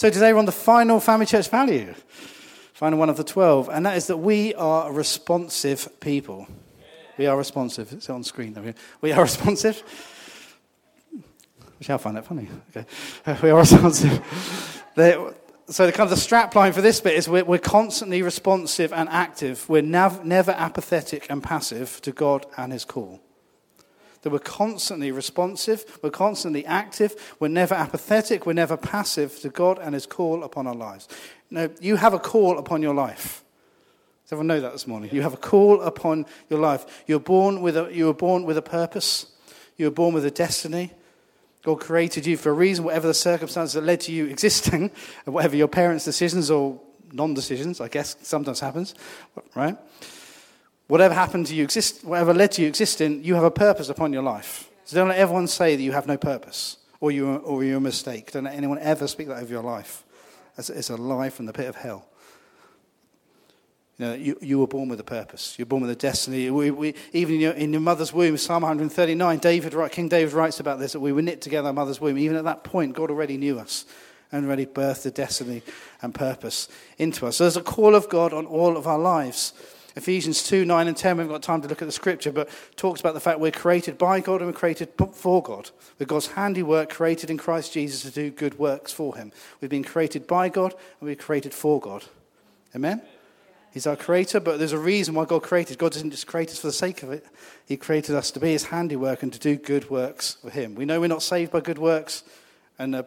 So today we're on the final family church value, final one of the 12, and that is that we are a responsive people. We are responsive. It's on screen. There. We are responsive. Which I find that funny. Okay. We are responsive. so the kind of the strap line for this bit is we're, we're constantly responsive and active. We're nav- never apathetic and passive to God and His call that we're constantly responsive, we're constantly active, we're never apathetic, we're never passive to God and His call upon our lives. No, you have a call upon your life. Does everyone know that this morning? You have a call upon your life. You're born with a, you were born with a purpose, you were born with a destiny. God created you for a reason, whatever the circumstances that led to you existing, whatever your parents' decisions or non decisions, I guess sometimes happens, right? Whatever happened to you, exist, whatever led to you existing, you have a purpose upon your life. So don't let everyone say that you have no purpose or, you, or you're a mistake. Don't let anyone ever speak that over your life. It's, a lie from the pit of hell. You, know, you, you were born with a purpose. You're born with a destiny. We, we, even in your, in your, mother's womb, Psalm 139, David, King David writes about this, that we were knit together in mother's womb. Even at that point, God already knew us and already birthed a destiny and purpose into us. So there's a call of God on all of our lives. Ephesians 2 9 and 10, we haven't got time to look at the scripture, but talks about the fact we're created by God and we're created for God. We're God's handiwork created in Christ Jesus to do good works for Him. We've been created by God and we're created for God. Amen? He's our creator, but there's a reason why God created. God didn't just create us for the sake of it, He created us to be His handiwork and to do good works for Him. We know we're not saved by good works, and uh,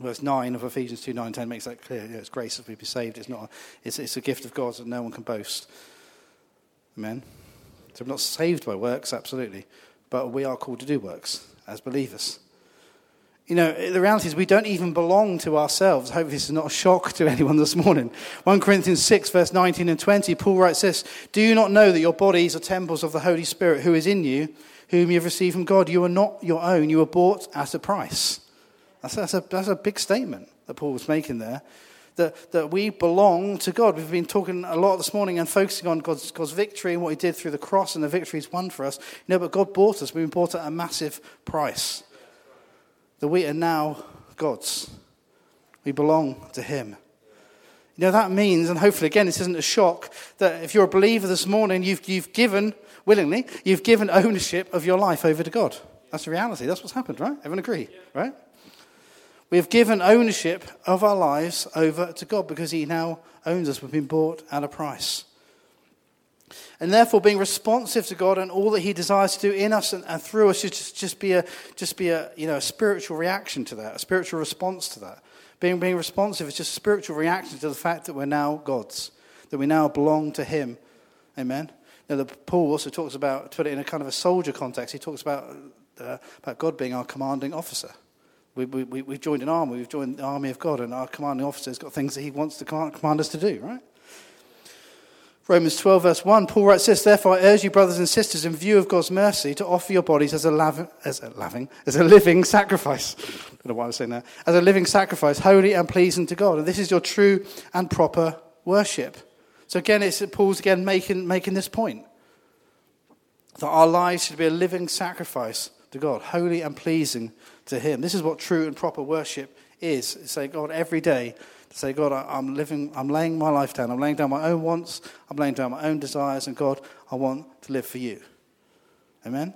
verse 9 of Ephesians 2 9 10 makes that clear. Yeah, it's grace that we be saved. It's, not a, it's, it's a gift of God that no one can boast. Amen. So we're not saved by works, absolutely, but we are called to do works as believers. You know, the reality is we don't even belong to ourselves. Hopefully, this is not a shock to anyone this morning. 1 Corinthians 6, verse 19 and 20, Paul writes this Do you not know that your bodies are temples of the Holy Spirit who is in you, whom you have received from God? You are not your own, you were bought at a price. That's, that's, a, that's a big statement that Paul was making there that, that we belong to God. We've been talking a lot this morning and focusing on God's, God's victory and what He did through the cross and the victory He's won for us. You know, but God bought us. We've been bought at a massive price. That we are now God's. We belong to Him. You know, that means, and hopefully, again, this isn't a shock, that if you're a believer this morning, you've, you've given, willingly, you've given ownership of your life over to God. That's the reality. That's what's happened, right? Everyone agree, right? We have given ownership of our lives over to God because He now owns us. We've been bought at a price. And therefore, being responsive to God and all that He desires to do in us and, and through us should just, just be, a, just be a, you know, a spiritual reaction to that, a spiritual response to that. Being, being responsive is just a spiritual reaction to the fact that we're now God's, that we now belong to Him. Amen? Now, the, Paul also talks about, put it in a kind of a soldier context, he talks about, uh, about God being our commanding officer. We, we, we've joined an army, we've joined the army of God, and our commanding officer's got things that he wants to command, us to do, right? Romans 12, verse 1, Paul writes this Therefore, I urge you, brothers and sisters, in view of God's mercy, to offer your bodies as a, lav- as a, laving, as a living sacrifice. I don't know why I was saying that. As a living sacrifice, holy and pleasing to God. And this is your true and proper worship. So again, it's Paul's again making, making this point that our lives should be a living sacrifice to God, holy and pleasing to Him. This is what true and proper worship is. Say, God, every day, to say, God, I'm living, I'm laying my life down. I'm laying down my own wants. I'm laying down my own desires. And God, I want to live for you. Amen?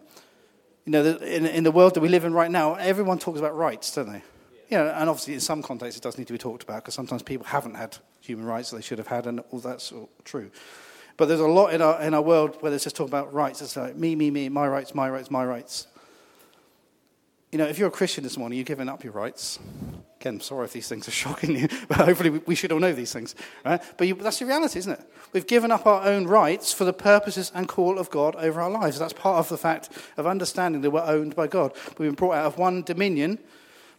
You know, in, in the world that we live in right now, everyone talks about rights, don't they? You know, and obviously, in some contexts, it does need to be talked about because sometimes people haven't had human rights that they should have had, and all that's all true. But there's a lot in our, in our world where there's just talk about rights. It's like me, me, me, my rights, my rights, my rights you know, if you're a Christian this morning, you've given up your rights. Again, sorry if these things are shocking you, but hopefully we should all know these things, right? But you, that's the reality, isn't it? We've given up our own rights for the purposes and call of God over our lives. That's part of the fact of understanding that we're owned by God. We've been brought out of one dominion,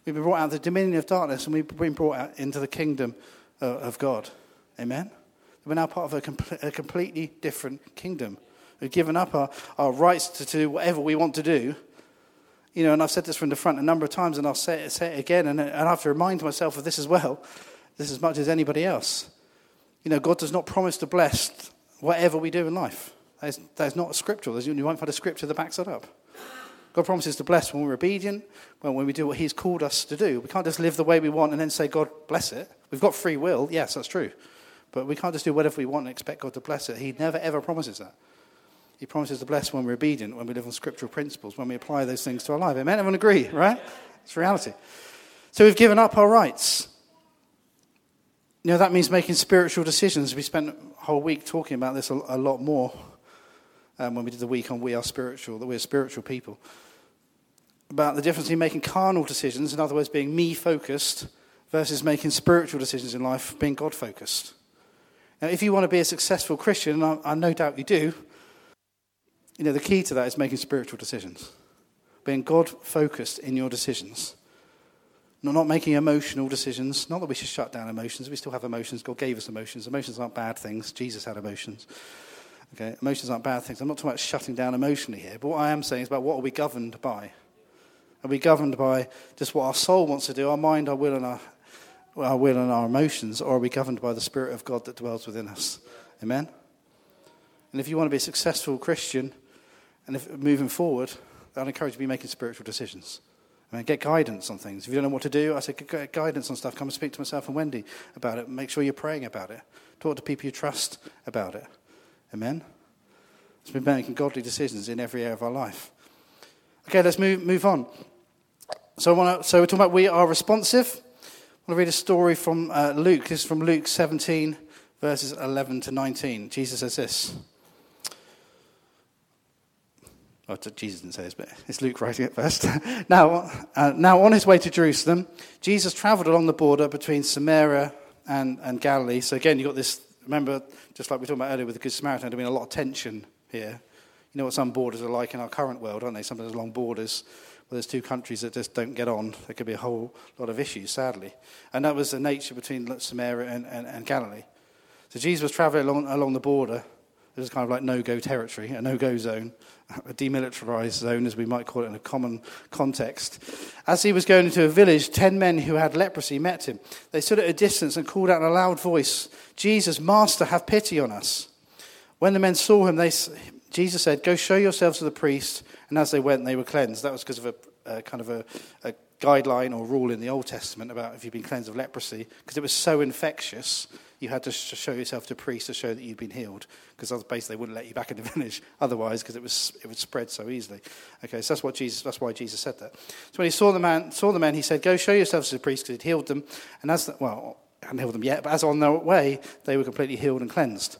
we've been brought out of the dominion of darkness, and we've been brought out into the kingdom uh, of God. Amen? We're now part of a, a completely different kingdom. We've given up our, our rights to do whatever we want to do you know, and I've said this from the front a number of times, and I'll say it, say it again, and, and I have to remind myself of this as well, this as much as anybody else. You know, God does not promise to bless whatever we do in life. That is, that is not a scriptural. There's, you won't find a scripture that backs that up. God promises to bless when we're obedient, when, when we do what He's called us to do. We can't just live the way we want and then say, God, bless it. We've got free will. Yes, that's true. But we can't just do whatever we want and expect God to bless it. He never, ever promises that. He promises to bless when we're obedient, when we live on scriptural principles, when we apply those things to our life. Amen? Everyone agree, right? It's reality. So we've given up our rights. You know, that means making spiritual decisions. We spent a whole week talking about this a, a lot more um, when we did the week on We Are Spiritual, that we're spiritual people. About the difference between making carnal decisions, in other words, being me focused, versus making spiritual decisions in life, being God focused. Now, if you want to be a successful Christian, and I, I no doubt you do, you know, the key to that is making spiritual decisions, being God focused in your decisions. Not, not making emotional decisions. Not that we should shut down emotions. We still have emotions. God gave us emotions. Emotions aren't bad things. Jesus had emotions. Okay, emotions aren't bad things. I'm not talking about shutting down emotionally here, but what I am saying is about what are we governed by? Are we governed by just what our soul wants to do, our mind, our will, and our, our will and our emotions, or are we governed by the Spirit of God that dwells within us? Amen? And if you want to be a successful Christian and if moving forward, I'd encourage you to be making spiritual decisions. I mean, get guidance on things. If you don't know what to do, I say get guidance on stuff. Come and speak to myself and Wendy about it. Make sure you're praying about it. Talk to people you trust about it. Amen? Let's be making godly decisions in every area of our life. Okay, let's move, move on. So, wanna, so we're talking about we are responsive. I want to read a story from uh, Luke. This is from Luke 17, verses 11 to 19. Jesus says this. Oh, Jesus didn't say this, but it's Luke writing it first. now, uh, now, on his way to Jerusalem, Jesus traveled along the border between Samaria and, and Galilee. So, again, you've got this, remember, just like we talked about earlier with the Good Samaritan, there's been a lot of tension here. You know what some borders are like in our current world, aren't they? Sometimes along borders where there's two countries that just don't get on. There could be a whole lot of issues, sadly. And that was the nature between Samaria and, and, and Galilee. So Jesus was traveling along, along the border it was kind of like no go territory, a no go zone, a demilitarized zone, as we might call it in a common context. As he was going into a village, ten men who had leprosy met him. They stood at a distance and called out in a loud voice, Jesus, Master, have pity on us. When the men saw him, they, Jesus said, Go show yourselves to the priest. And as they went, they were cleansed. That was because of a, a kind of a, a guideline or rule in the Old Testament about if you've been cleansed of leprosy, because it was so infectious you had to show yourself to a priest to show that you'd been healed, because basically they wouldn't let you back in the village otherwise, because it was it would spread so easily. Okay, so that's what Jesus. That's why Jesus said that. So when he saw the man, saw the man, he said, "Go show yourselves to the priest," because he'd healed them. And as the, well, hadn't healed them yet, but as on their way, they were completely healed and cleansed.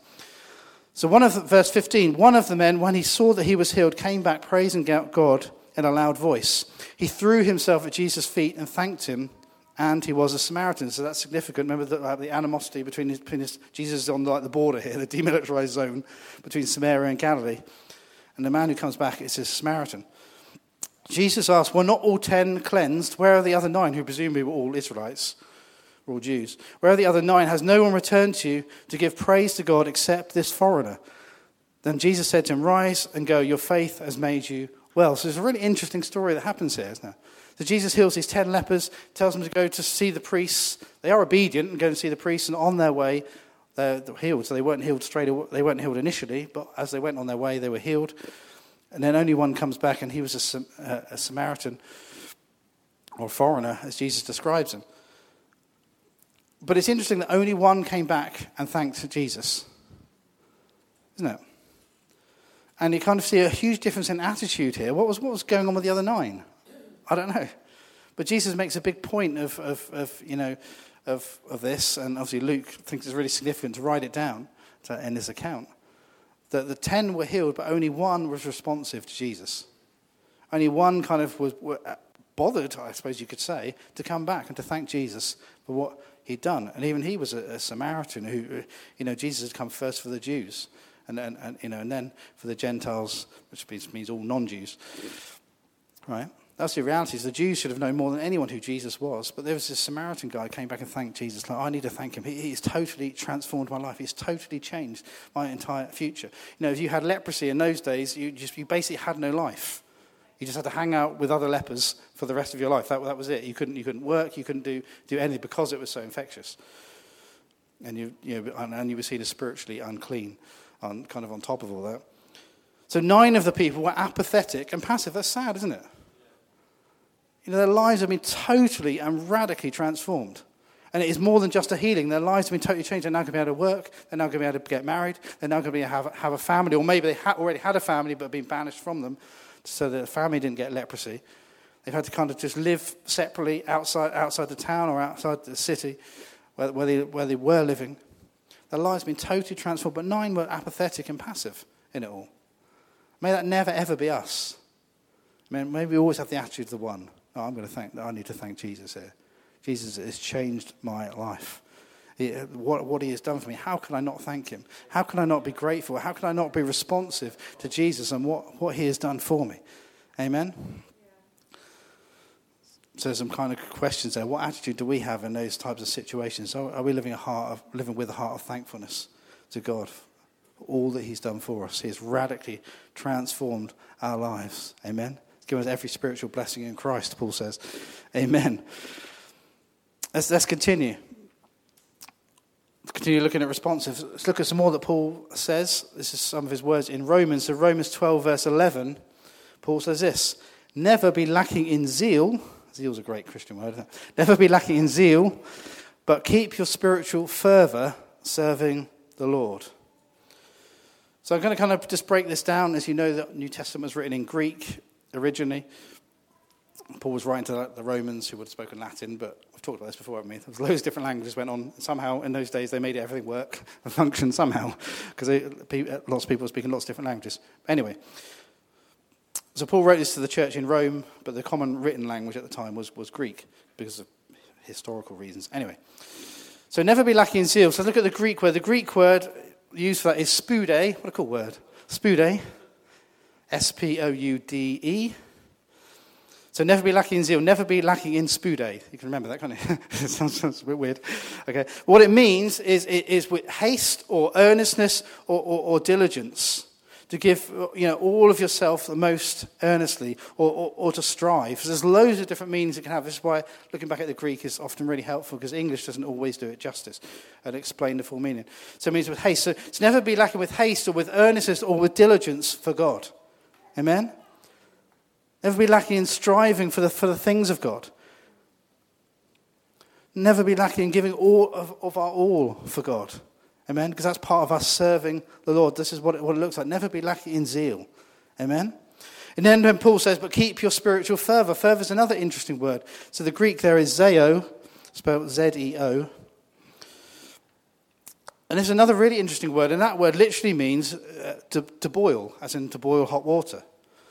So one of the, verse 15, one of the men, when he saw that he was healed, came back praising God in a loud voice. He threw himself at Jesus' feet and thanked him and he was a Samaritan. So that's significant. Remember the, uh, the animosity between, his, between his, Jesus on like the border here, the demilitarized zone between Samaria and Galilee. And the man who comes back is a Samaritan. Jesus asked, Were not all ten cleansed? Where are the other nine, who presumably were all Israelites, were all Jews? Where are the other nine? Has no one returned to you to give praise to God except this foreigner? Then Jesus said to him, Rise and go, your faith has made you well. So it's a really interesting story that happens here, isn't it? So Jesus heals these ten lepers, tells them to go to see the priests. They are obedient and go and see the priests, and on their way, they're healed. So they weren't healed straight away. They weren't healed initially, but as they went on their way, they were healed. And then only one comes back, and he was a, uh, a Samaritan or foreigner, as Jesus describes him. But it's interesting that only one came back and thanked Jesus, isn't it? And you kind of see a huge difference in attitude here. What was, what was going on with the other nine? I don't know. But Jesus makes a big point of, of, of you know, of, of this, and obviously Luke thinks it's really significant to write it down to end this account. That the ten were healed, but only one was responsive to Jesus. Only one kind of was uh, bothered, I suppose you could say, to come back and to thank Jesus for what he'd done. And even he was a, a Samaritan who, you know, Jesus had come first for the Jews, and, and, and, you know, and then for the Gentiles, which means, all non-Jews, right? That's the reality. Is the Jews should have known more than anyone who Jesus was. But there was this Samaritan guy came back and thanked Jesus. Like, I need to thank him. He, he's totally transformed my life. He's totally changed my entire future. You know, if you had leprosy in those days, you, just, you basically had no life. You just had to hang out with other lepers for the rest of your life. That, that was it. You couldn't, you couldn't work. You couldn't do, do anything because it was so infectious. And you, you know, and, and you were seen as spiritually unclean, on, kind of on top of all that. So nine of the people were apathetic and passive. That's sad, isn't it? You know, their lives have been totally and radically transformed. And it is more than just a healing. Their lives have been totally changed. They're now going to be able to work. They're now going to be able to get married. They're now going to be able to have, have a family. Or maybe they ha- already had a family but been banished from them so that the family didn't get leprosy. They've had to kind of just live separately outside, outside the town or outside the city where, where, they, where they were living. Their lives have been totally transformed, but nine were apathetic and passive in it all. May that never, ever be us. I mean, maybe we always have the attitude of the one. Oh, I'm going to thank, I need to thank Jesus here. Jesus has changed my life. He, uh, what, what he has done for me. How can I not thank him? How can I not be grateful? How can I not be responsive to Jesus and what, what he has done for me? Amen? So some kind of questions there. What attitude do we have in those types of situations? Are, are we living a heart of, living with a heart of thankfulness to God for all that He's done for us? He has radically transformed our lives. Amen. He's given us every spiritual blessing in Christ. Paul says, Amen. Let's, let's continue. Let's continue looking at responsive. Let's look at some more that Paul says. This is some of his words in Romans. So Romans 12, verse 11, Paul says this: Never be lacking in zeal Zeal is a great Christian word. Never be lacking in zeal, but keep your spiritual fervor serving the Lord. So I'm going to kind of just break this down. As you know, the New Testament was written in Greek originally. Paul was writing to the Romans who would have spoken Latin, but I've talked about this before, haven't we? There was loads of different languages went on. Somehow, in those days, they made everything work and function somehow, because lots of people were speaking lots of different languages. Anyway, so Paul wrote this to the church in Rome, but the common written language at the time was, was Greek because of historical reasons. Anyway, so never be lacking in zeal. So look at the Greek word. The Greek word used for that is spoude. What a cool word. Spoude. S P O U D E. So never be lacking in zeal, never be lacking in spoude. You can remember that, can't you? it sounds, sounds, a bit weird. Okay. What it means is, is with haste or earnestness or, or, or diligence to give you know, all of yourself the most earnestly or, or, or to strive. So there's loads of different meanings it can have. This is why looking back at the Greek is often really helpful because English doesn't always do it justice and explain the full meaning. So it means with haste. So to never be lacking with haste or with earnestness or with diligence for God. Amen? Never be lacking in striving for the, for the things of God. Never be lacking in giving all of, of our all for God. Amen? Because that's part of us serving the Lord. This is what it, what it looks like. Never be lacking in zeal. Amen? And then when Paul says, but keep your spiritual fervor. Fervor is another interesting word. So the Greek there is zeo, spelled Z E O. And there's another really interesting word, and that word literally means uh, to, to boil, as in to boil hot water.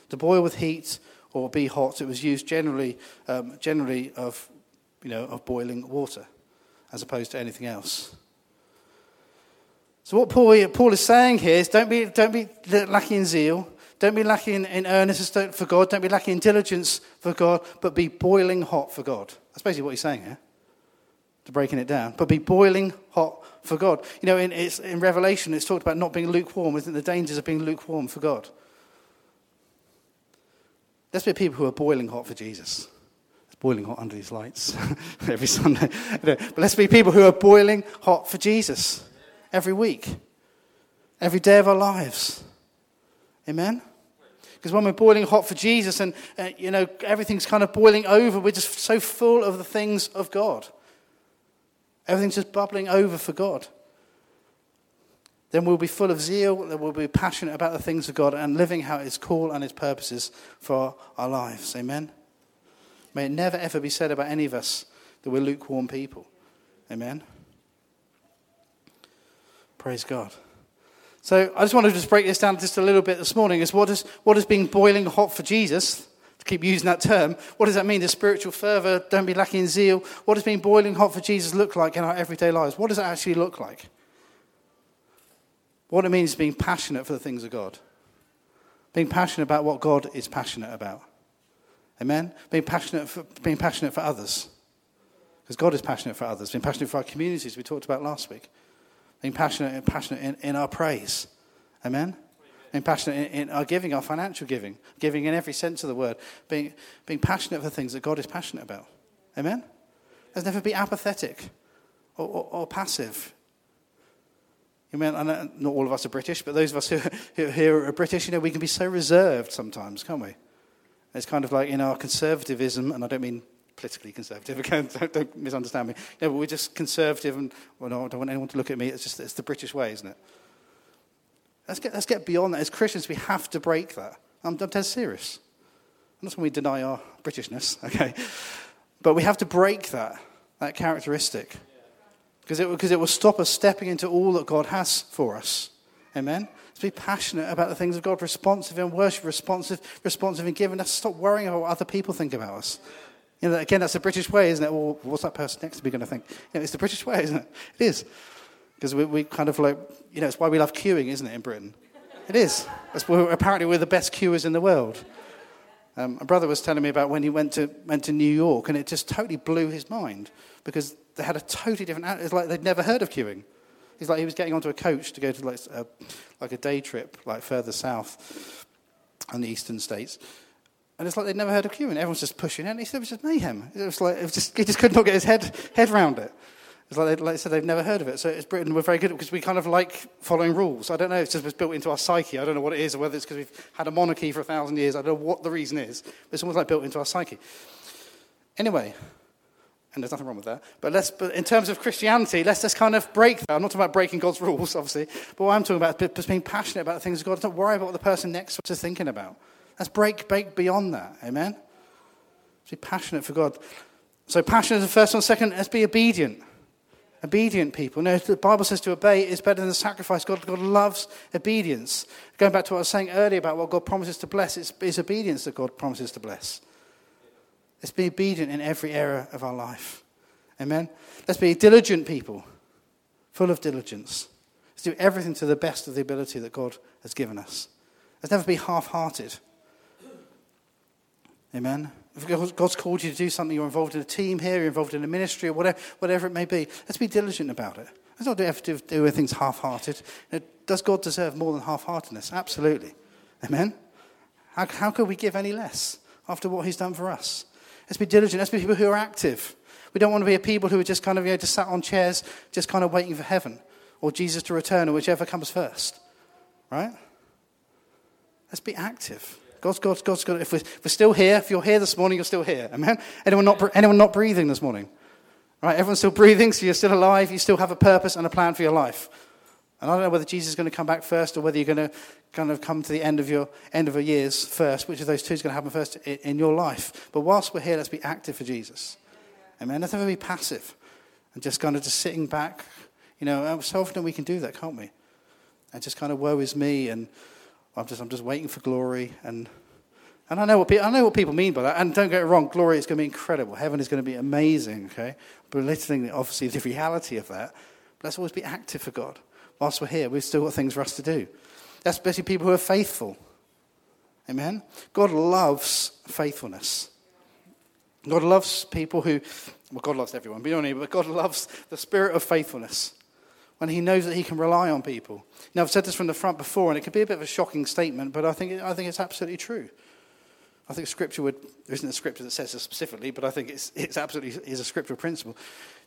To boil with heat or be hot. It was used generally, um, generally of, you know, of boiling water, as opposed to anything else. So, what Paul, Paul is saying here is don't be, don't be lacking in zeal, don't be lacking in, earnestness for God, don't be lacking in diligence for God, but be boiling hot for God. That's basically what he's saying here, to breaking it down. But be boiling hot for God. You know, in, in Revelation, it's talked about not being lukewarm, isn't? The dangers of being lukewarm for God. Let's be people who are boiling hot for Jesus. It's boiling hot under these lights every Sunday. but let's be people who are boiling hot for Jesus every week, every day of our lives. Amen? Because when we're boiling hot for Jesus and, uh, you know, everything's kind of boiling over, we're just so full of the things of God. Everything's just bubbling over for God. Then we'll be full of zeal, then we'll be passionate about the things of God and living out His call and His purposes for our lives. Amen? May it never ever be said about any of us that we're lukewarm people. Amen? Praise God. So I just want to just break this down just a little bit this morning. Is what is what is being boiling hot for Jesus? To keep using that term, what does that mean? The spiritual fervor, don't be lacking in zeal. What does being boiling hot for Jesus look like in our everyday lives? What does it actually look like? What it means is being passionate for the things of God. Being passionate about what God is passionate about. Amen? Being passionate for, being passionate for others. Because God is passionate for others. Being passionate for our communities, we talked about last week being passionate and passionate in, in our praise. Amen? Being passionate in, in, our giving, our financial giving, giving in every sense of the word, being, being passionate for things that God is passionate about. Amen? Let's never be apathetic or, or, or passive. You mean, know not all of us are British, but those of us who, who here are British, you know, we can be so reserved sometimes, can't we? It's kind of like in our conservatism, and I don't mean politically conservative, again, don't, don't misunderstand me. No, but we're just conservative, and well, no, I don't want anyone to look at me. It's just it's the British way, isn't it? Let's get, let's get beyond that. As Christians, we have to break that. I'm, I'm dead serious. And that's when we deny our Britishness, okay? But we have to break that, that characteristic. Because it, because it will stop us stepping into all that God has for us. Amen? Let's be passionate about the things of God, responsive in worship, responsive, responsive in giving. Let's stop worrying about what other people think about us. You know, again, that's the British way, isn't it? Well, what's that person next to me going to think? You know, it's the British way, isn't it? It is. Because we, we kind of like, you know, it's why we love queuing, isn't it, in Britain? It is. We're, apparently, we're the best queuers in the world. Um, a brother was telling me about when he went to, went to New York, and it just totally blew his mind because they had a totally different. It's like they'd never heard of queuing. He's like he was getting onto a coach to go to like a, like a day trip, like further south, in the eastern states, and it's like they'd never heard of queuing. Everyone's just pushing it. And he said it was just mayhem. It was like it was just, he just could not get his head head around it. It's like, they, like said, they've never heard of it. So it's Britain, we're very good because we kind of like following rules. I don't know, it's just built into our psyche. I don't know what it is, or whether it's because we've had a monarchy for a thousand years. I don't know what the reason is. But it's almost like built into our psyche. Anyway, and there's nothing wrong with that. But, let's, but in terms of Christianity, let's just kind of break that. I'm not talking about breaking God's rules, obviously. But what I'm talking about is being passionate about the things of God. Don't worry about what the person next to us is thinking about. Let's break, break beyond that. Amen? Let's be passionate for God. So passion is the first one. Second, let's be obedient obedient people. No, the Bible says to obey is better than sacrifice. God, God loves obedience. Going back to what I was saying earlier about what God promises to bless, it's, it's obedience that God promises to bless. Let's be obedient in every area of our life. Amen. Let's be diligent people, full of diligence. Let's do everything to the best of the ability that God has given us. Let's never be half hearted. Amen. If God's called you to do something, you're involved in a team here, you're involved in a ministry, or whatever, whatever it may be, let's be diligent about it. Let's not have to do things half hearted. Does God deserve more than half heartedness? Absolutely. Amen? How, how could we give any less after what He's done for us? Let's be diligent. Let's be people who are active. We don't want to be a people who are just kind of, you know, just sat on chairs, just kind of waiting for heaven or Jesus to return or whichever comes first. Right? Let's be active. God's, God's, God's, God. If we're, we're still here, if you're here this morning, you're still here. Amen? Anyone not, anyone not breathing this morning? Right? Everyone's still breathing, so you're still alive. You still have a purpose and a plan for your life. And I don't know whether Jesus is going to come back first or whether you're going to kind of come to the end of your end of your years first. Which of those two is going to happen first in, your life? But whilst we're here, let's be active for Jesus. Amen. Let's never be passive and just kind of just sitting back. You know, uh, so often we can do that, can't we? And just kind of woe is me and I'm just, I'm just waiting for glory. And, and I, know what pe- I know what people mean by that. And don't get it wrong, glory is going to be incredible. Heaven is going to be amazing, okay? Belittling, obviously, the reality of that. But let's always be active for God. Whilst we're here, we've still got things for us to do. That's Especially people who are faithful. Amen? God loves faithfulness. God loves people who, well, God loves everyone, but, but God loves the spirit of faithfulness when he knows that he can rely on people. Now, I've said this from the front before, and it could be a bit of a shocking statement, but I think, I think it's absolutely true. I think Scripture would, there isn't a scripture that says this specifically, but I think it's, it's absolutely is a scriptural principle.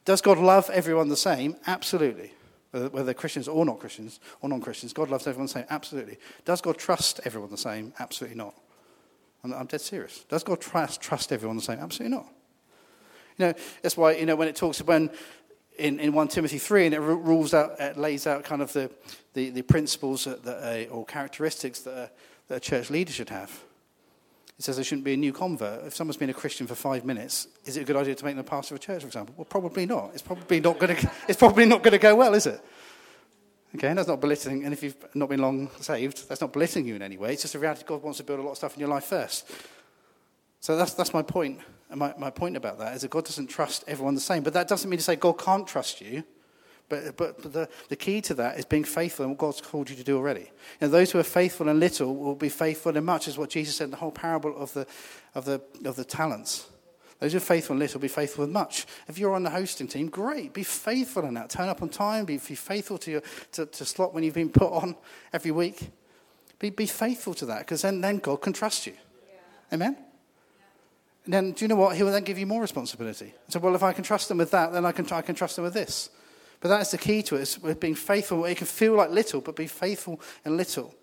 Does God love everyone the same? Absolutely. Whether, whether Christians or not Christians or non Christians, God loves everyone the same? Absolutely. Does God trust everyone the same? Absolutely not. I'm, I'm dead serious. Does God trust, trust everyone the same? Absolutely not. You know, that's why, you know, when it talks, when in, in 1 Timothy 3, and it rules out, it lays out kind of the, the, the principles that, that or characteristics that a, that a church leader should have. It says there shouldn't be a new convert. If someone's been a Christian for five minutes, is it a good idea to make them a pastor of a church, for example? Well, probably not. It's probably not going to, it's probably not going to go well, is it? Okay, that's not belittling. And if you've not been long saved, that's not belittling you in any way. It's just a reality God wants to build a lot of stuff in your life first. So that's, that's my point. And my, my point about that is that God doesn't trust everyone the same. But that doesn't mean to say God can't trust you. But, but, but the, the key to that is being faithful in what God's called you to do already. Know, those who are faithful in little will be faithful in much, is what Jesus said in the whole parable of the, of the, of the talents. Those who are faithful in little will be faithful with much. If you're on the hosting team, great. Be faithful in that. Turn up on time. Be, be faithful to, your, to, to slot when you've been put on every week. Be, be faithful to that because then, then God can trust you. Yeah. Amen? And then, do you know what? He will then give you more responsibility. So, well, if I can trust them with that, then I can, I can trust them with this. But that is the key to it, is being faithful. It can feel like little, but be faithful in little.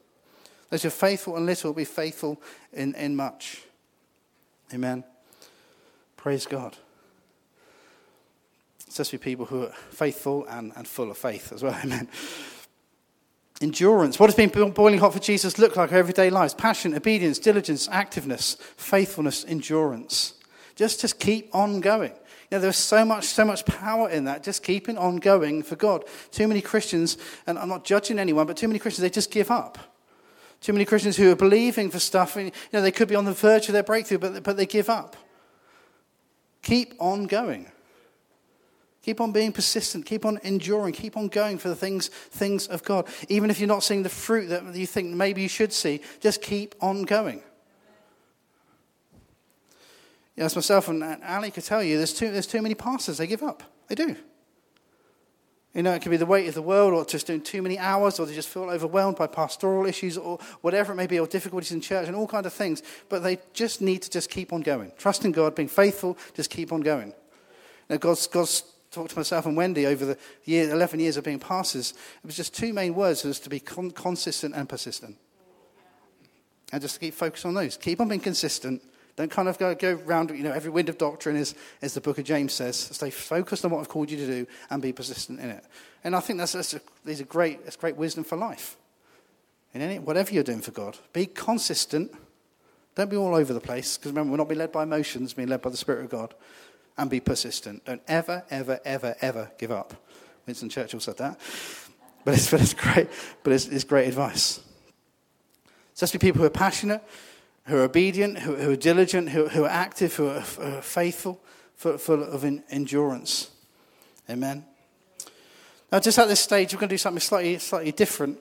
Those who are faithful in little be faithful in, in much. Amen. Praise God. It's supposed be people who are faithful and, and full of faith as well. Amen. Endurance. What has been boiling hot for Jesus look like our everyday lives? Passion, obedience, diligence, activeness, faithfulness, endurance. Just, just keep on going. You know, there's so much, so much power in that, just keeping on going for God. Too many Christians, and I'm not judging anyone, but too many Christians, they just give up. Too many Christians who are believing for stuff, and, you know, they could be on the verge of their breakthrough, but, but they give up. Keep on going. Keep on being persistent. Keep on enduring. Keep on going for the things, things of God. Even if you're not seeing the fruit that you think maybe you should see, just keep on going. Yes, myself and Ali could tell you, there's too, there's too many pastors. They give up. They do. You know, it could be the weight of the world, or just doing too many hours, or they just feel overwhelmed by pastoral issues, or whatever it may be, or difficulties in church, and all kinds of things. But they just need to just keep on going. Trust in God, being faithful, just keep on going. Now, God's, God's talked to myself and Wendy over the year, 11 years of being pastors. It was just two main words: was to be con- consistent and persistent. And just to keep focused on those. Keep on being consistent don't kind of go, go round, you know, every wind of doctrine, is, as the book of James says. Stay focused on what I've called you to do and be persistent in it. And I think that's, that's a, these are great, that's great wisdom for life. In any, whatever you're doing for God, be consistent. Don't be all over the place, because remember, we're not being led by emotions, we're being led by the Spirit of God. And be persistent. Don't ever, ever, ever, ever give up. Winston Churchill said that. But it's, but it's great, but it's, it's great advice. So let's be people who are passionate, who are obedient, who, who are diligent, who, who, are active, who are, who are faithful, full, full of in, endurance. Amen. Now, just at this stage, we're going to do something slightly, slightly different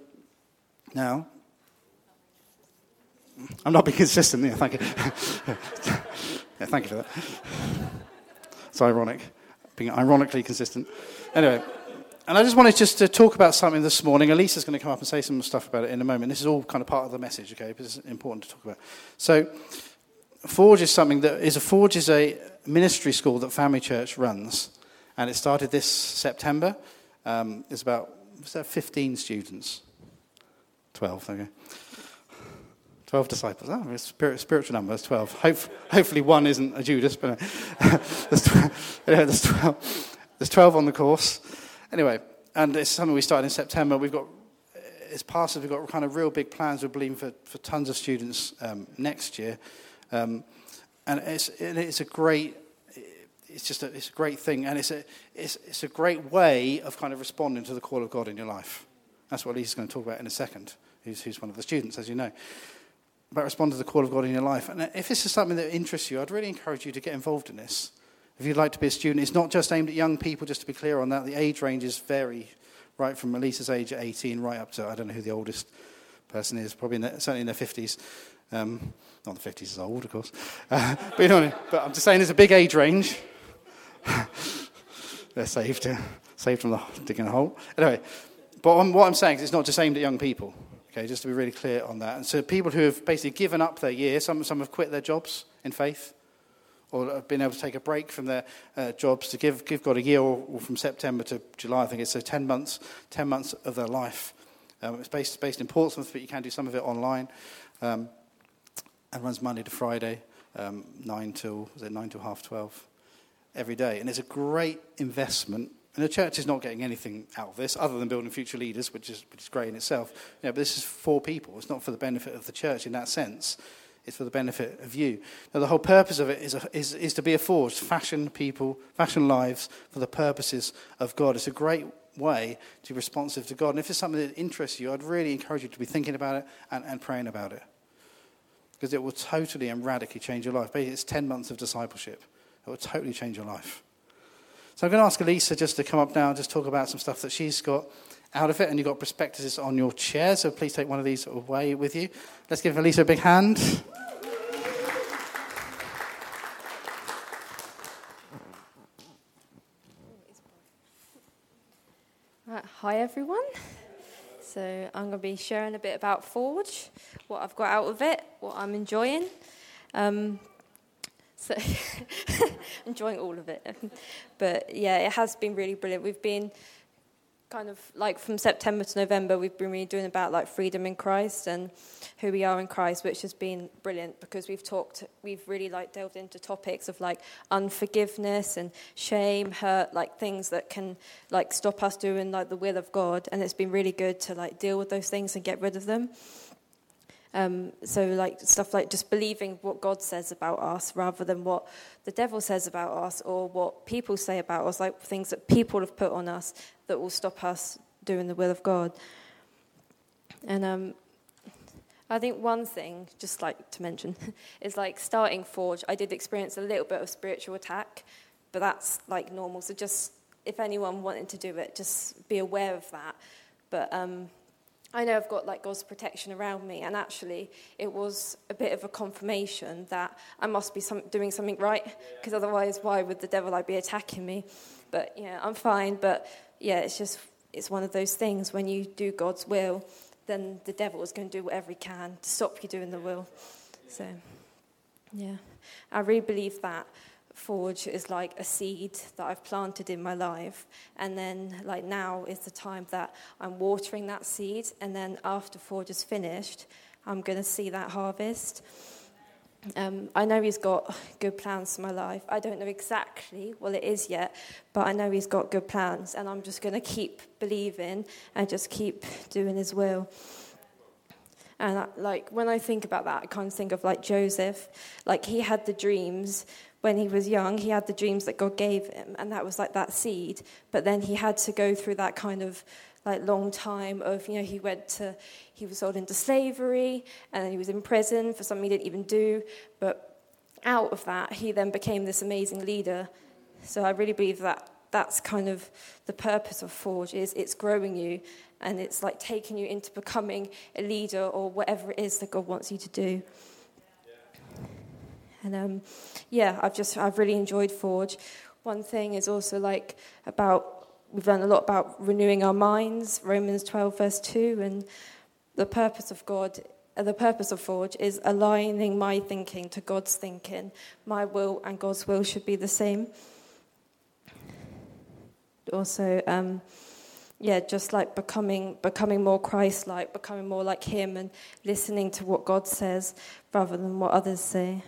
now. I'm not being consistent Yeah, thank you. yeah, thank you for that. It's ironic, being ironically consistent. Anyway. And I just wanted just to talk about something this morning. Elisa's going to come up and say some stuff about it in a moment. This is all kind of part of the message, okay? But it's important to talk about. So, Forge is something that is a Forge is a ministry school that Family Church runs, and it started this September. Um, it's about was there 15 students, 12. Okay. 12 disciples. Oh, spiritual number. It's 12. Hope, hopefully, one isn't a Judas, but there's, 12, there's, 12, there's 12 on the course. Anyway, and it's something we started in September. We've got, as pastors, we've got kind of real big plans. We're believing for, for tons of students um, next year. Um, and it's, it's a great, it's just a, it's a great thing. And it's a, it's, it's a great way of kind of responding to the call of God in your life. That's what Lisa's going to talk about in a second, who's, who's one of the students, as you know. About responding to the call of God in your life. And if this is something that interests you, I'd really encourage you to get involved in this. If you'd like to be a student, it's not just aimed at young people, just to be clear on that. The age ranges vary, right from Elisa's age at 18 right up to, I don't know who the oldest person is, probably in certainly in their 50s. Um, not the 50s is old, of course. Uh, but, you know, but I'm just saying there's a big age range. They're saved, uh, saved from the digging a hole. Anyway, but what I'm saying is it's not just aimed at young people. Okay, just to be really clear on that. And so people who have basically given up their year, some, some have quit their jobs in faith or have been able to take a break from their uh, jobs to give, give God a year, or, or, from September to July, I think it's so 10 months, 10 months of their life. Um, it's based, based in Portsmouth, but you can do some of it online. Um, and runs Monday to Friday, um, 9 till, was it 9 till half 12 every day. And it's a great investment. And the church is not getting anything out of this other than building future leaders, which is, which is great in itself. You know, but this is for people. It's not for the benefit of the church in that sense. It's for the benefit of you. Now, the whole purpose of it is, a, is, is to be a force, fashion people, fashion lives for the purposes of God. It's a great way to be responsive to God. And if it's something that interests you, I'd really encourage you to be thinking about it and, and praying about it. Because it will totally and radically change your life. Basically, it's 10 months of discipleship. It will totally change your life. So I'm going to ask Elisa just to come up now and just talk about some stuff that she's got out of it. And you've got prospectuses on your chair, so please take one of these away with you. Let's give Elisa a big hand. Hi everyone. So I'm going to be sharing a bit about Forge, what I've got out of it, what I'm enjoying. Um, so enjoying all of it, but yeah, it has been really brilliant. We've been kind of like from September to November, we've been really doing about like freedom in Christ and who we are in Christ, which has been brilliant because we've talked, we've really like delved into topics of like unforgiveness and shame, hurt, like things that can like stop us doing like the will of God, and it's been really good to like deal with those things and get rid of them. Um, so, like stuff like just believing what God says about us rather than what the devil says about us or what people say about us, like things that people have put on us that will stop us doing the will of God. And um, I think one thing, just like to mention, is like starting Forge. I did experience a little bit of spiritual attack, but that's like normal. So just if anyone wanted to do it, just be aware of that. But um, I know I've got like God's protection around me, and actually, it was a bit of a confirmation that I must be some, doing something right, because otherwise, why would the devil like be attacking me? But yeah, I'm fine. But yeah, it's just it's one of those things when you do God's will, then the devil is going to do whatever he can to stop you doing the will. So yeah, I really believe that forge is like a seed that I've planted in my life. And then, like, now is the time that I'm watering that seed. And then, after forge is finished, I'm going to see that harvest. Um, I know he's got good plans for my life. I don't know exactly what it is yet, but I know he's got good plans, and I'm just going to keep believing and just keep doing his will. And like when I think about that, I kind of think of like Joseph. Like he had the dreams, when he was young, he had the dreams that God gave him, and that was like that seed. But then he had to go through that kind of like long time of, you know, he went to, he was sold into slavery, and he was in prison for something he didn't even do. But out of that, he then became this amazing leader. So I really believe that that's kind of the purpose of Forge is it's growing you and it's like taking you into becoming a leader or whatever it is that God wants you to do. And um, yeah, I've just I've really enjoyed Forge. One thing is also like about we've learned a lot about renewing our minds. Romans twelve verse two, and the purpose of God. Uh, the purpose of Forge is aligning my thinking to God's thinking. My will and God's will should be the same. Also, um, yeah, just like becoming becoming more Christ-like, becoming more like Him, and listening to what God says rather than what others say.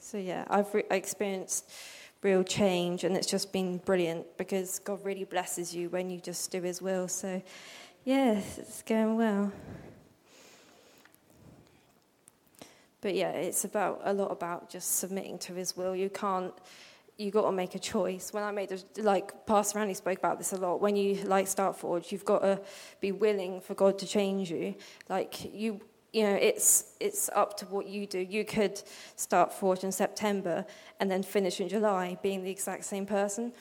So, yeah, I've re- experienced real change, and it's just been brilliant because God really blesses you when you just do His will. So, yeah, it's going well. But yeah, it's about a lot about just submitting to His will. You can't. You got to make a choice. When I made a, like Pastor Randy spoke about this a lot. When you like start Forge, you've got to be willing for God to change you. Like you you know, it's, it's up to what you do. You could start Forge in September and then finish in July being the exact same person.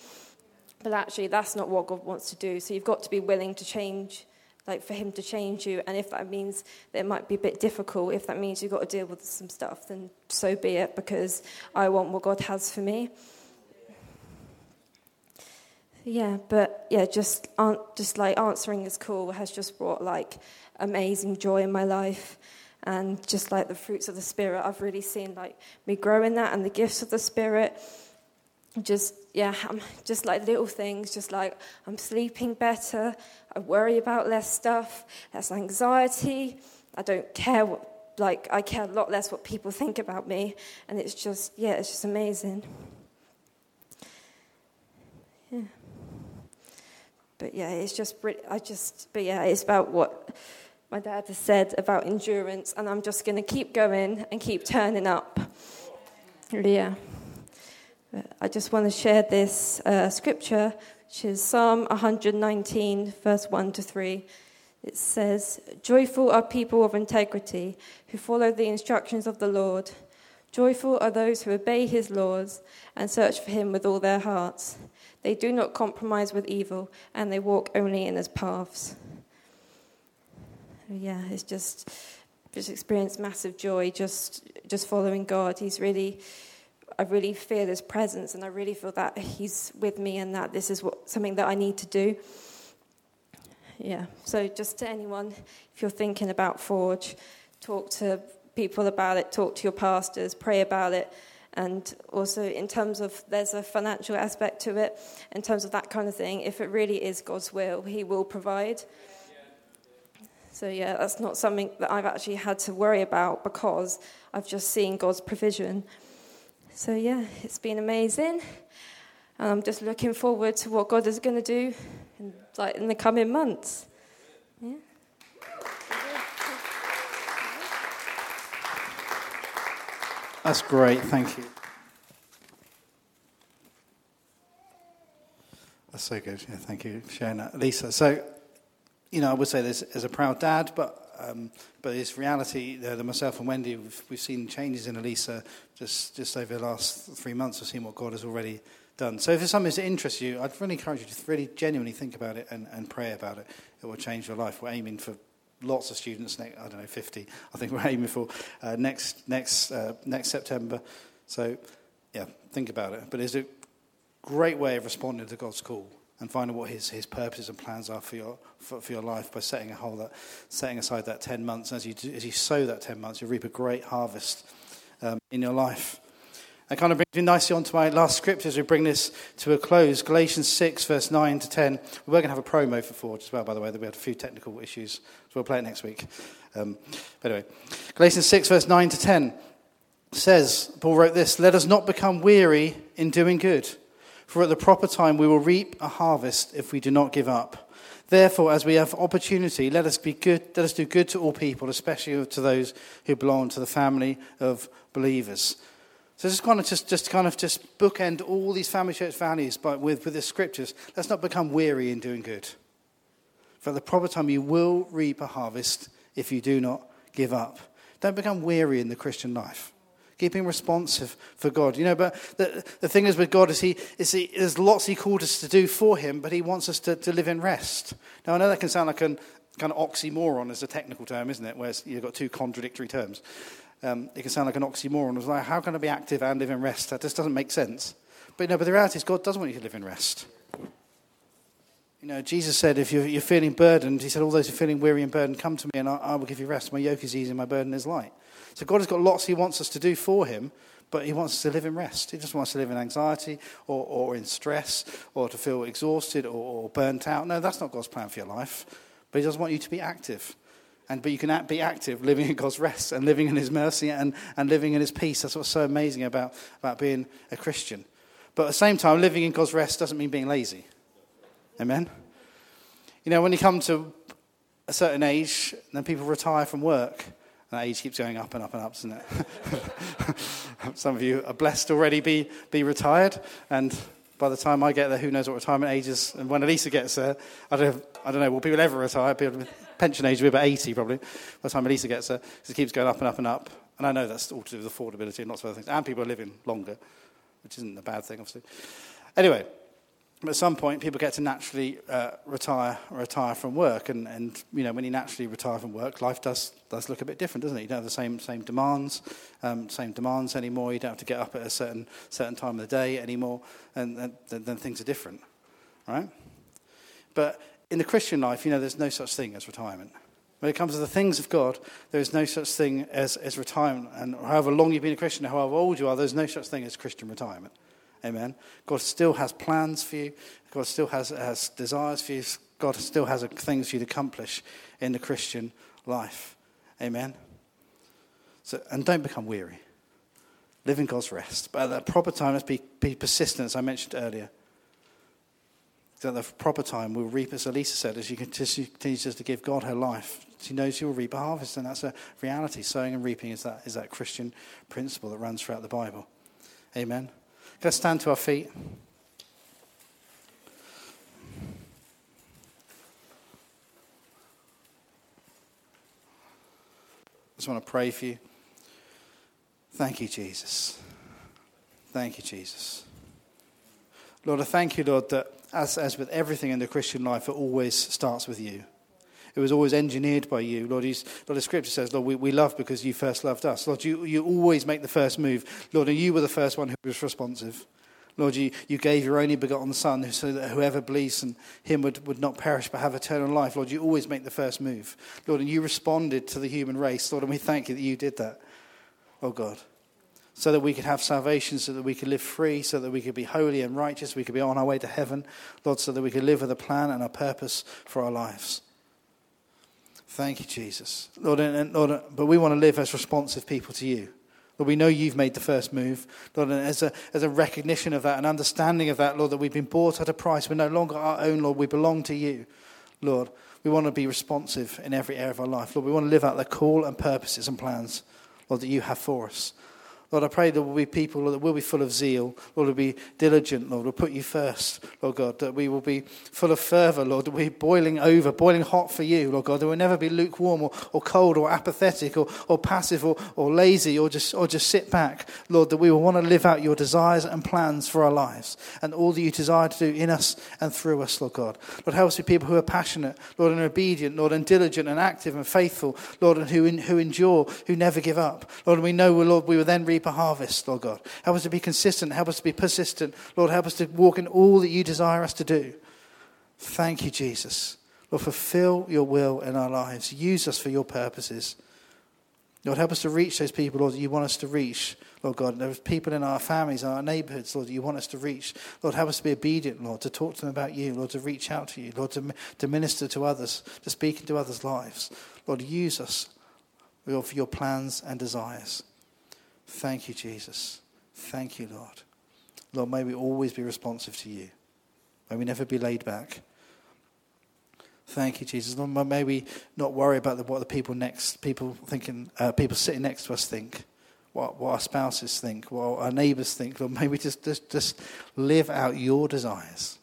But actually, that's not what God wants to do. So you've got to be willing to change, like for Him to change you. And if that means that it might be a bit difficult, if that means you've got to deal with some stuff, then so be it, because I want what God has for me. Yeah, but yeah, just just like answering is cool has just brought like amazing joy in my life. And just like the fruits of the Spirit, I've really seen like me grow in that and the gifts of the Spirit. Just, yeah, I'm just like little things, just like I'm sleeping better. I worry about less stuff, less anxiety. I don't care what, like, I care a lot less what people think about me. And it's just, yeah, it's just amazing. Yeah. But yeah, it's just, I just, but yeah, it's about what my dad has said about endurance, and I'm just going to keep going and keep turning up. Yeah. I just want to share this uh, scripture, which is Psalm 119, verse 1 to 3. It says, Joyful are people of integrity who follow the instructions of the Lord. Joyful are those who obey his laws and search for him with all their hearts. They do not compromise with evil, and they walk only in his paths oh, yeah, it's just just experienced massive joy just just following God. He's really I really feel his presence and I really feel that he's with me and that this is what something that I need to do. Yeah. So just to anyone if you're thinking about Forge, talk to people about it, talk to your pastors, pray about it And also, in terms of there's a financial aspect to it, in terms of that kind of thing, if it really is God's will, He will provide. So, yeah, that's not something that I've actually had to worry about because I've just seen God's provision. So, yeah, it's been amazing. And I'm just looking forward to what God is going to do in, like, in the coming months. That's great. Thank you. That's so good. Yeah, thank you for sharing that, Lisa. So, you know, I would say this as a proud dad, but um, but it's reality uh, that myself and Wendy we've, we've seen changes in Elisa just just over the last three months. We've seen what God has already done. So, if it's something that interests you, I'd really encourage you to really genuinely think about it and, and pray about it. It will change your life. We're aiming for lots of students. I don't know, 50. I think we're aiming for uh, next next uh, next September. So, yeah, think about it. But it's a great way of responding to God's call and finding what His His purposes and plans are for your for, for your life by setting a whole that setting aside that 10 months. As you do, as you sow that 10 months, you reap a great harvest um, in your life. That kind of brings me nicely on to my last scripture as we bring this to a close. Galatians 6, verse 9 to 10. We were going to have a promo for Forge as well, by the way. That we had a few technical issues, so we'll play it next week. Um, but anyway, Galatians 6, verse 9 to 10 says, Paul wrote this Let us not become weary in doing good, for at the proper time we will reap a harvest if we do not give up. Therefore, as we have opportunity, let us be good, let us do good to all people, especially to those who belong to the family of believers. So just kind of just, just kind of just bookend all these family church values but with, with the scriptures. Let's not become weary in doing good. For at the proper time you will reap a harvest if you do not give up. Don't become weary in the Christian life. Keeping responsive for God. You know, but the, the thing is with God is he is he there's lots he called us to do for him, but he wants us to, to live in rest. Now I know that can sound like an kind of oxymoron as a technical term, isn't it? Where you've got two contradictory terms. Um, it can sound like an oxymoron. It's like, how can I be active and live in rest? That just doesn't make sense. But, know, but the reality is, God does want you to live in rest. You know, Jesus said, if you're, you're feeling burdened, he said, all those who are feeling weary and burdened, come to me and I, I will give you rest. My yoke is easy, my burden is light. So God has got lots he wants us to do for him, but he wants us to live in rest. He just wants us to live in anxiety or, or in stress or to feel exhausted or, or burnt out. No, that's not God's plan for your life. But he doesn't want you to be active. And, but you can be active living in God's rest and living in His mercy and, and living in His peace. That's what's so amazing about, about being a Christian. But at the same time, living in God's rest doesn't mean being lazy. Amen? You know, when you come to a certain age, then people retire from work. And that age keeps going up and up and up, doesn't it? Some of you are blessed already be, be retired. And by the time I get there, who knows what retirement age is? And when Elisa gets there, I don't, I don't know, will people ever retire? People, pension age will be about 80 probably by the time Elisa gets there. because It keeps going up and up and up. And I know that's all to do with affordability and lots of other things. And people are living longer, which isn't a bad thing, obviously. Anyway, at some point, people get to naturally uh, retire retire from work, and, and you know when you naturally retire from work, life does does look a bit different, doesn't it? You don't have the same same demands, um, same demands anymore. You don't have to get up at a certain certain time of the day anymore, and, and then things are different, right? But in the Christian life, you know, there's no such thing as retirement. When it comes to the things of God, there is no such thing as, as retirement. And however long you've been a Christian, however old you are, there's no such thing as Christian retirement. Amen. God still has plans for you. God still has, has desires for you. God still has things for you to accomplish in the Christian life. Amen. So, and don't become weary. Live in God's rest. But at the proper time, let's be, be persistent, as I mentioned earlier at the proper time we will reap, as Elisa said, as she continues to give God her life. She knows she will reap a harvest, and that's a reality. Sowing and reaping is that, is that Christian principle that runs throughout the Bible. Amen. Let's stand to our feet. I just want to pray for you. Thank you, Jesus. Thank you, Jesus. Lord, I thank you, Lord, that as, as with everything in the Christian life, it always starts with you. It was always engineered by you. Lord, Lord the scripture says, Lord, we, we love because you first loved us. Lord, you, you always make the first move. Lord, and you were the first one who was responsive. Lord, you, you gave your only begotten Son so that whoever believes in him would, would not perish but have eternal life. Lord, you always make the first move. Lord, and you responded to the human race. Lord, and we thank you that you did that. Oh God. So that we could have salvation, so that we could live free, so that we could be holy and righteous, we could be on our way to heaven, Lord, so that we could live with a plan and a purpose for our lives. Thank you, Jesus. Lord, and, Lord, but we want to live as responsive people to you. Lord, we know you've made the first move. Lord, and as a, as a recognition of that, an understanding of that, Lord, that we've been bought at a price. We're no longer our own, Lord. We belong to you, Lord. We want to be responsive in every area of our life. Lord, we want to live out the call and purposes and plans, Lord, that you have for us. Lord, I pray there will be people Lord, that will be full of zeal. Lord, will be diligent. Lord, will put you first, Lord God. That we will be full of fervour, Lord. That we're boiling over, boiling hot for you, Lord God. That we'll never be lukewarm or, or cold or apathetic or, or passive or, or lazy or just, or just sit back, Lord. That we will want to live out your desires and plans for our lives and all that you desire to do in us and through us, Lord God. Lord, help us be people who are passionate, Lord, and obedient, Lord, and diligent and active and faithful, Lord, and who, who endure, who never give up. Lord, we know, Lord, we will then reap a harvest, Lord God. Help us to be consistent. Help us to be persistent. Lord, help us to walk in all that you desire us to do. Thank you, Jesus. Lord, fulfill your will in our lives. Use us for your purposes. Lord, help us to reach those people, Lord, that you want us to reach. Lord God, there's people in our families, our neighborhoods, Lord, that you want us to reach. Lord, help us to be obedient, Lord, to talk to them about you, Lord, to reach out to you, Lord, to, to minister to others, to speak into others' lives. Lord, use us for your plans and desires. Thank you, Jesus. Thank you, Lord. Lord, may we always be responsive to you. May we never be laid back. Thank you, Jesus. Lord, may we not worry about the, what the people next, people thinking, uh, people sitting next to us think, what, what our spouses think, what our neighbours think. Lord, may we just, just, just live out your desires.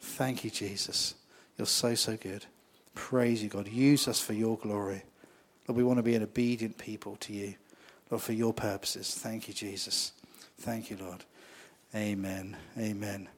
Thank you, Jesus. You're so, so good. Praise you, God. Use us for your glory. Lord, we want to be an obedient people to you. Lord, for your purposes. Thank you, Jesus. Thank you, Lord. Amen. Amen.